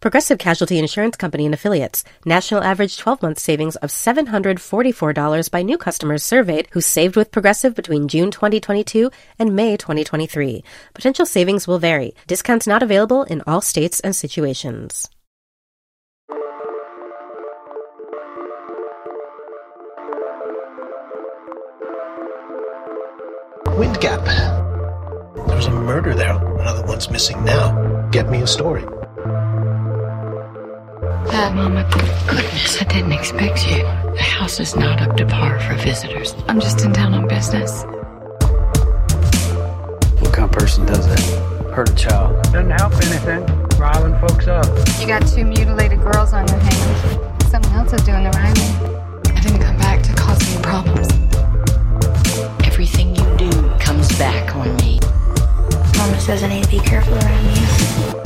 Progressive Casualty Insurance Company and Affiliates. National average 12 month savings of $744 by new customers surveyed who saved with Progressive between June 2022 and May 2023. Potential savings will vary. Discounts not available in all states and situations. Wind Gap. A murder there. Another one's missing now. Get me a story. Uh, Mama, goodness, I didn't expect you. The house is not up to par for visitors. I'm just in town on business. What kind of person does that? Hurt a child. Doesn't help anything. Riling folks up. You got two mutilated girls on your hands. Someone else is doing the riling. I didn't come back to cause any problems. Everything you do comes back on me. Mama says I need to be careful around you.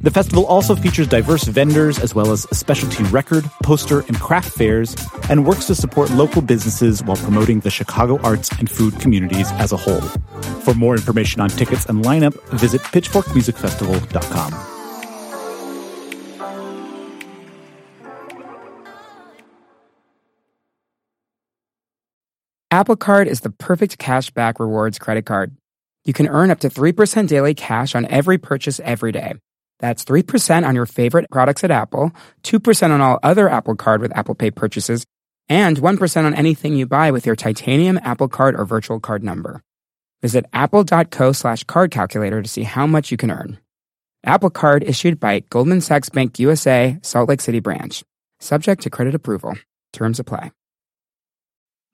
The festival also features diverse vendors as well as specialty record, poster, and craft fairs, and works to support local businesses while promoting the Chicago arts and food communities as a whole. For more information on tickets and lineup, visit pitchforkmusicfestival.com. Apple Card is the perfect cash back rewards credit card. You can earn up to 3% daily cash on every purchase every day. That's 3% on your favorite products at Apple, 2% on all other Apple Card with Apple Pay purchases, and 1% on anything you buy with your titanium Apple Card or virtual card number. Visit apple.co slash card calculator to see how much you can earn. Apple Card issued by Goldman Sachs Bank USA, Salt Lake City branch. Subject to credit approval. Terms apply.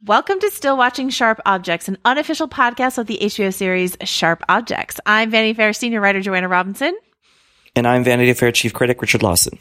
Welcome to Still Watching Sharp Objects, an unofficial podcast of the HBO series Sharp Objects. I'm Vanity Fair senior writer Joanna Robinson. And I'm Vanity Fair chief critic Richard Lawson.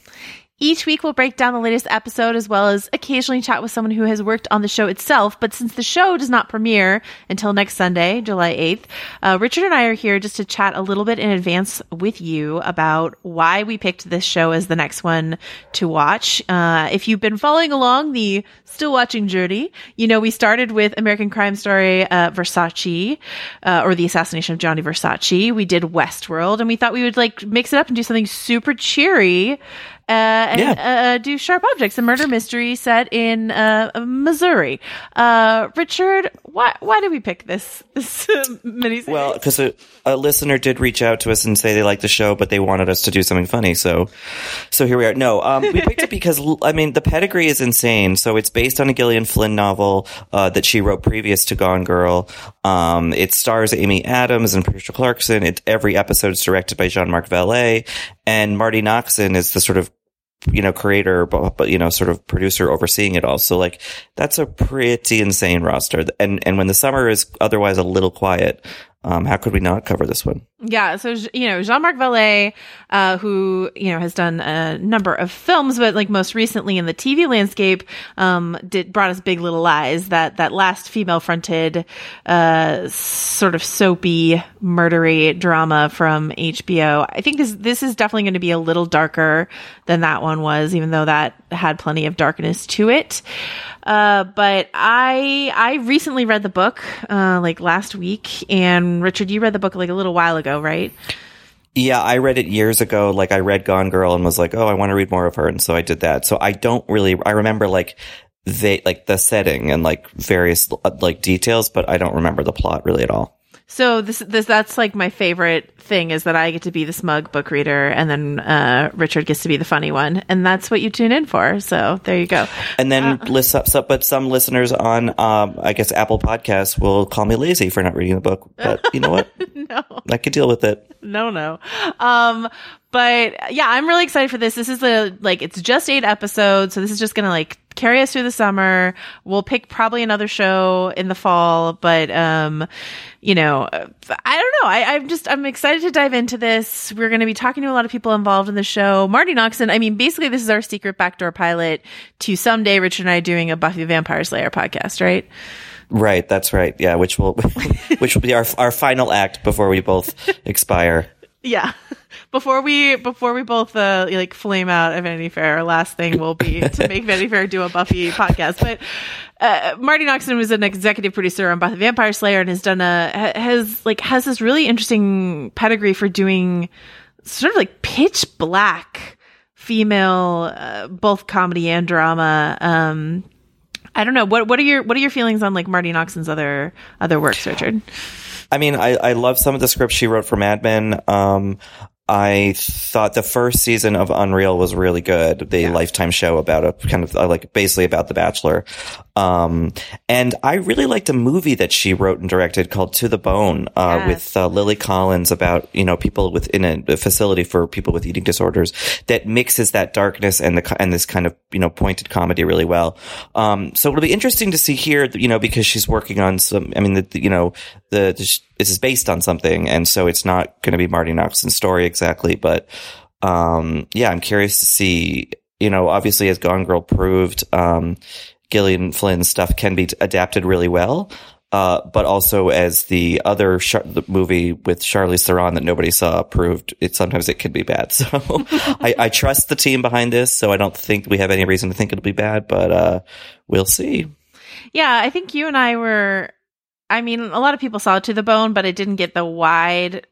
Each week, we'll break down the latest episode as well as occasionally chat with someone who has worked on the show itself. But since the show does not premiere until next Sunday, July 8th, uh, Richard and I are here just to chat a little bit in advance with you about why we picked this show as the next one to watch. Uh, if you've been following along the still watching journey, you know we started with American Crime Story uh, Versace, uh, or the assassination of Gianni Versace. We did Westworld, and we thought we would like mix it up and do something super cheery and Yeah. uh, do Sharp Objects, a murder mystery set in uh, Missouri. Uh, Richard, why why did we pick this this uh, miniseries? Well, because a, a listener did reach out to us and say they liked the show, but they wanted us to do something funny. So, so here we are. No, um, we picked it because I mean the pedigree is insane. So it's based on a Gillian Flynn novel uh, that she wrote previous to Gone Girl. Um, it stars Amy Adams and Patricia Clarkson. It every episode is directed by Jean Marc Vallée, and Marti Noxon is the sort of you know, creator, but, but, you know, sort of producer overseeing it all. So like, that's a pretty insane roster. And, and when the summer is otherwise a little quiet, um, how could we not cover this one? Yeah, so you know Jean-Marc Vallée, uh, who you know has done a number of films, but like most recently in the TV landscape, um, did brought us Big Little Lies, that that last female-fronted, uh, sort of soapy, murdery drama from HBO. I think this this is definitely going to be a little darker than that one was, even though that had plenty of darkness to it. Uh, but I I recently read the book uh, like last week, and Richard, you read the book like a little while ago, right? Yeah, I read it years ago. Like I read Gone Girl and was like, oh, I want to read more of her, and so I did that. So I don't really. I remember like they like the setting and like various like details, but I don't remember the plot really at all. So this this that's like my favorite thing is that I get to be the smug book reader and then uh, Richard gets to be the funny one and that's what you tune in for. So there you go. And then uh, list up, but some listeners on um, I guess Apple Podcasts will call me lazy for not reading the book. But you know what? no. I could deal with it. No, no. Um but yeah, I'm really excited for this. This is the like it's just 8 episodes, so this is just going to like carry us through the summer. We'll pick probably another show in the fall, but um, you know, I don't know. I, I'm just I'm excited to dive into this. We're going to be talking to a lot of people involved in the show. Marti Noxon. I mean, basically, this is our secret backdoor pilot to someday Richard and I doing a Buffy Vampire Slayer podcast, right? Right. That's right. Yeah. Which will which will be our our final act before we both expire. Yeah. Before we before we both uh, like flame out of Vanity Fair, our last thing will be to make Vanity Fair do a Buffy podcast. But uh, Marti Noxon was an executive producer on Buffy Vampire Slayer and has done a has like has this really interesting pedigree for doing sort of like pitch black female uh, both comedy and drama. Um, I don't know what what are your what are your feelings on like Marti Noxon's other other works, Richard? I mean, I, I love some of the scripts she wrote for Mad Men. Um, I thought the first season of Unreal was really good. The yeah. Lifetime show about a kind of uh, like basically about The Bachelor. Um, and I really liked a movie that she wrote and directed called To the Bone, uh, yes. with uh, Lily Collins about, you know, people within a, a, facility for people with eating disorders that mixes that darkness and the, and this kind of, you know, pointed comedy really well. Um, so it'll be interesting to see here, you know, because she's working on some, I mean, the, you know, the, the this is based on something, and so it's not going to be Marti Noxon's story exactly. But um, yeah, I'm curious to see. You know, obviously, as Gone Girl proved, um, Gillian Flynn's stuff can be adapted really well. Uh, but also as the other Char- the movie with Charlize Theron that nobody saw proved, it sometimes it could be bad. So I, I, trust the team behind this, so I don't think we have any reason to think it'll be bad, but uh, we'll see. Yeah, I think you and I were I mean, a lot of people saw it to the bone, but it didn't get the wide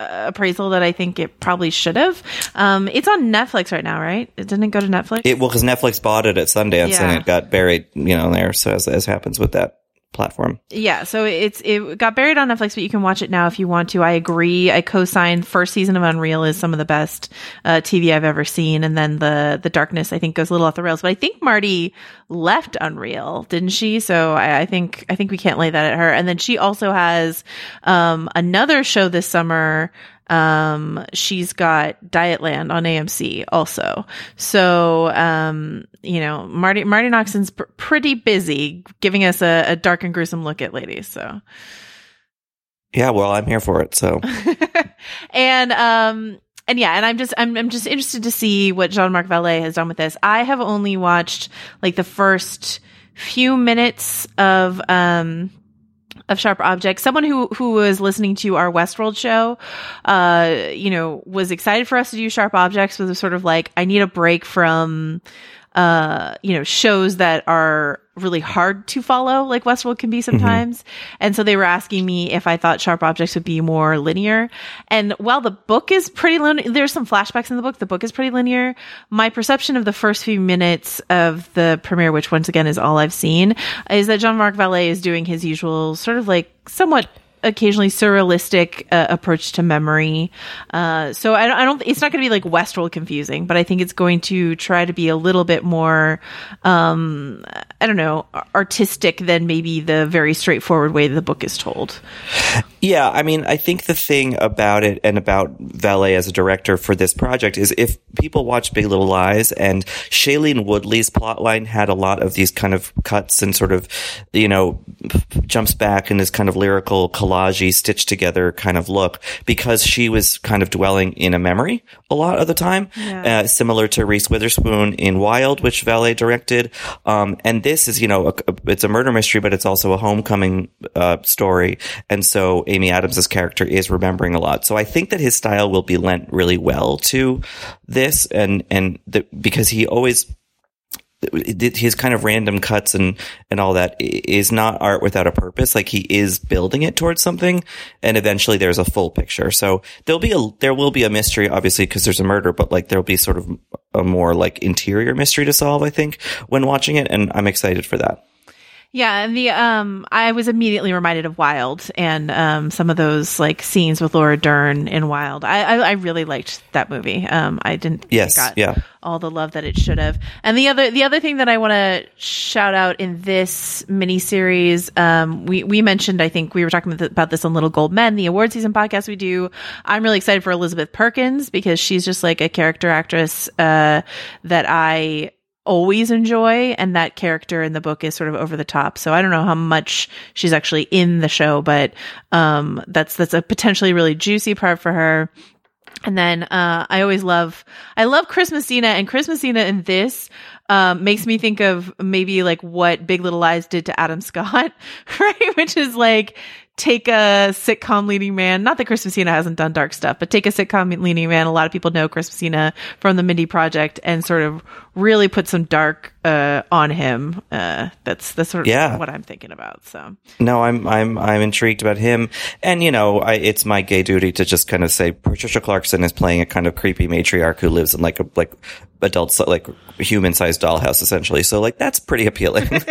appraisal that I think it probably should have. Um, it's on Netflix right now, right? It didn't go to Netflix. It well because Netflix bought it at Sundance yeah. and it got buried, you know, there. So as, as happens with that platform. Yeah, so it's it got buried on Netflix, but you can watch it now if you want to. I agree. I co-signed. First season of Unreal is some of the best uh, TV I've ever seen, and then the the Darkness I think goes a little off the rails. But I think Marti left Unreal, didn't she? So I, I think I think we can't lay that at her. And then she also has um, another show this summer um, she's got Dietland on AMC also. So, um, you know, Marti, Marti Noxon's pr- pretty busy giving us a, a, dark and gruesome look at ladies. So, yeah, well, I'm here for it. So, and, um, and yeah, and I'm just I'm I'm just interested to see what Jean-Marc Vallée has done with this. I have only watched like the first few minutes of um of sharp objects. Someone who who was listening to our Westworld show, uh, you know, was excited for us to do sharp objects. Was sort of like, I need a break from, uh, you know, shows that are really hard to follow, like Westworld can be mm-hmm. sometimes. Mm-hmm. And so they were asking me if I thought Sharp Objects would be more linear. And while the book is pretty linear, there's some flashbacks in the book. The book is pretty linear. My perception of the first few minutes of the premiere, which once again is all I've seen, is that Jean-Marc Vallée is doing his usual sort of like somewhat occasionally surrealistic uh, approach to memory. Uh, so I, I, don't. It's not going to be like Westworld confusing, but I think it's going to try to be a little bit more, um, I don't know, artistic than maybe the very straightforward way the book is told. Yeah, I mean, I think the thing about it and about Vallée as a director for this project is if people watch Big Little Lies and Shailene Woodley's plotline had a lot of these kind of cuts and sort of, you know, jumps back and this kind of lyrical collage stitched together kind of look because she was kind of dwelling in a memory a lot of the time, Yeah. uh, similar to Reese Witherspoon in Wild, which Vallée directed. Um, and this is, you know, a, it's a murder mystery, but it's also a homecoming uh, story. And so Amy Adams's character is remembering a lot. So I think that his style will be lent really well to this, and and the, because he always his kind of random cuts and and all that is not art without a purpose. Like he is building it towards something and eventually there's a full picture. So there'll be a there will be a mystery obviously because there's a murder but like there'll be sort of a more like interior mystery to solve i think when watching it and i'm excited for that Yeah, and the um, I was immediately reminded of Wild and um, some of those like scenes with Laura Dern in Wild. I I, I really liked that movie. Um, I didn't Yes, got yeah. all the love that it should have. And the other the other thing that I want to shout out in this miniseries, um, we we mentioned I think we were talking about, about this on Little Gold Men, the award season podcast we do. I'm really excited for Elizabeth Perkins because she's just like a character actress uh, that I always enjoy and that character in the book is sort of over the top so i don't know how much she's actually in the show but um that's that's a potentially really juicy part for her and then uh, I always love I love Chris Messina and Chris Messina in this um, makes me think of maybe like what Big Little Lies did to Adam Scott, right? Which is like take a sitcom leading man. Not that Chris Messina hasn't done dark stuff, but take a sitcom leading man. A lot of people know Chris Messina from the Mindy Project and sort of really put some dark uh, on him. Uh, that's that's sort of Yeah. what I'm thinking about. So No, I'm I'm I'm intrigued about him, and you know, I, it's my gay duty to just kind of say Patricia Clarkson is playing a kind of creepy matriarch who lives in like a like adult like human sized dollhouse essentially. So like that's pretty appealing.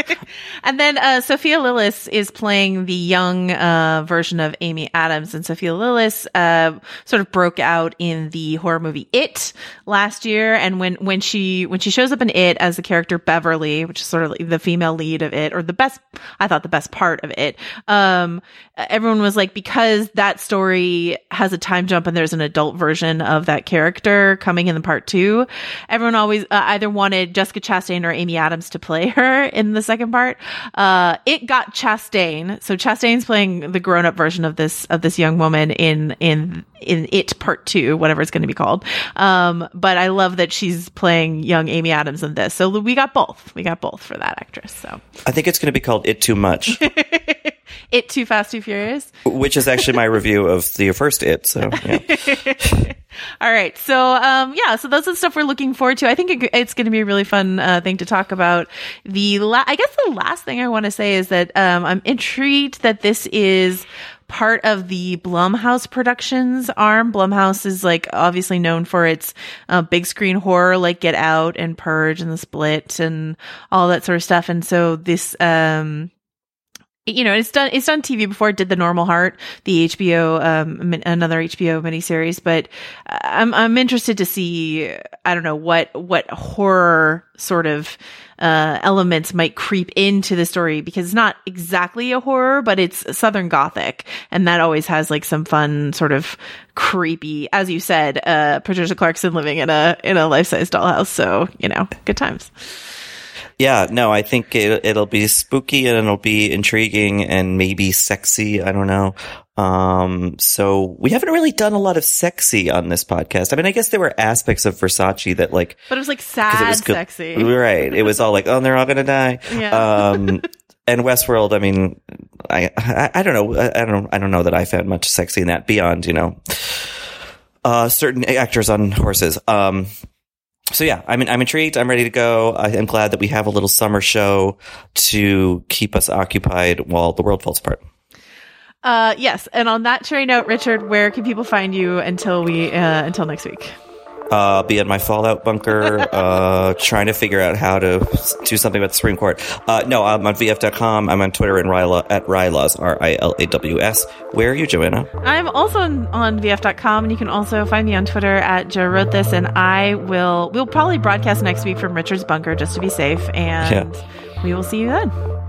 And then uh, Sophia Lillis is playing the young uh, version of Amy Adams, and Sophia Lillis uh, sort of broke out in the horror movie It last year. And when when she when she shows up in It as the character Beverly, which is sort of like the female lead of it, or the best, I thought the best part of it, um, everyone was like because that story has a time jump and there's an adult version of that character coming in the part two. Everyone always uh, either wanted Jessica Chastain or Amy Adams to play her in the second part. Uh, it got Chastain, so Chastain's playing the grown up version of this of this young woman in in in it part two, whatever it's going to be called. Um, but I love that she's playing young Amy Adams in this. So we got both. We got both for that actress. So I think it's going to be called It Too Much, it too fast, too furious. which is actually my review of the first It. So yeah. All right. So, um, yeah, so those are the stuff we're looking forward to. I think it, it's going to be a really fun, uh, thing to talk about. The, la- I guess the last thing I want to say is that, um, I'm intrigued that this is part of the Blumhouse Productions arm. Blumhouse is like obviously known for its, uh, big screen horror like Get Out and Purge and The Split and all that sort of stuff. And so this, um, you know, it's done. It's done TV before. It did the Normal Heart, the HBO, um, another HBO miniseries. But uh, I'm I'm interested to see. I don't know what what horror sort of uh, elements might creep into the story because it's not exactly a horror, but it's Southern Gothic, and that always has like some fun sort of creepy, as you said, uh, Patricia Clarkson living in a in a life size dollhouse. So you know, good times. Yeah, no, I think it, it'll be spooky and it'll be intriguing and maybe sexy. I don't know. Um, so we haven't really done a lot of sexy on this podcast. I mean, I guess there were aspects of Versace that like, But it was like sad, it was sexy. right? It was all like, oh, they're all gonna die. Yeah. Um, and Westworld. I mean, I, I, I don't know. I, I don't, I don't know that I found much sexy in that beyond, you know, uh, certain actors on horses. Um, so yeah, I mean, I'm intrigued. I'm ready to go. I am glad that we have a little summer show to keep us occupied while the world falls apart. Uh, yes. And on that cherry note, Richard, where can people find you until we uh, until next week? Uh, be in my Fallout bunker, uh, trying to figure out how to do something about the Supreme Court. Uh, no, I'm on VF.com. I'm on Twitter and Ryla, at Rilaws, R-I-L-A-W-S. Where are you, Joanna? I'm also on, on VF.com, and you can also find me on Twitter at Joe Wrote This, and I will we'll probably broadcast next week from Richard's bunker just to be safe, and we will see you then.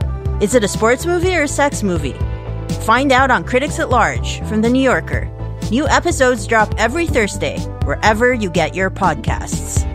Is it a sports movie or a sex movie? Find out on Critics at Large from The New Yorker. New episodes drop every Thursday, wherever you get your podcasts.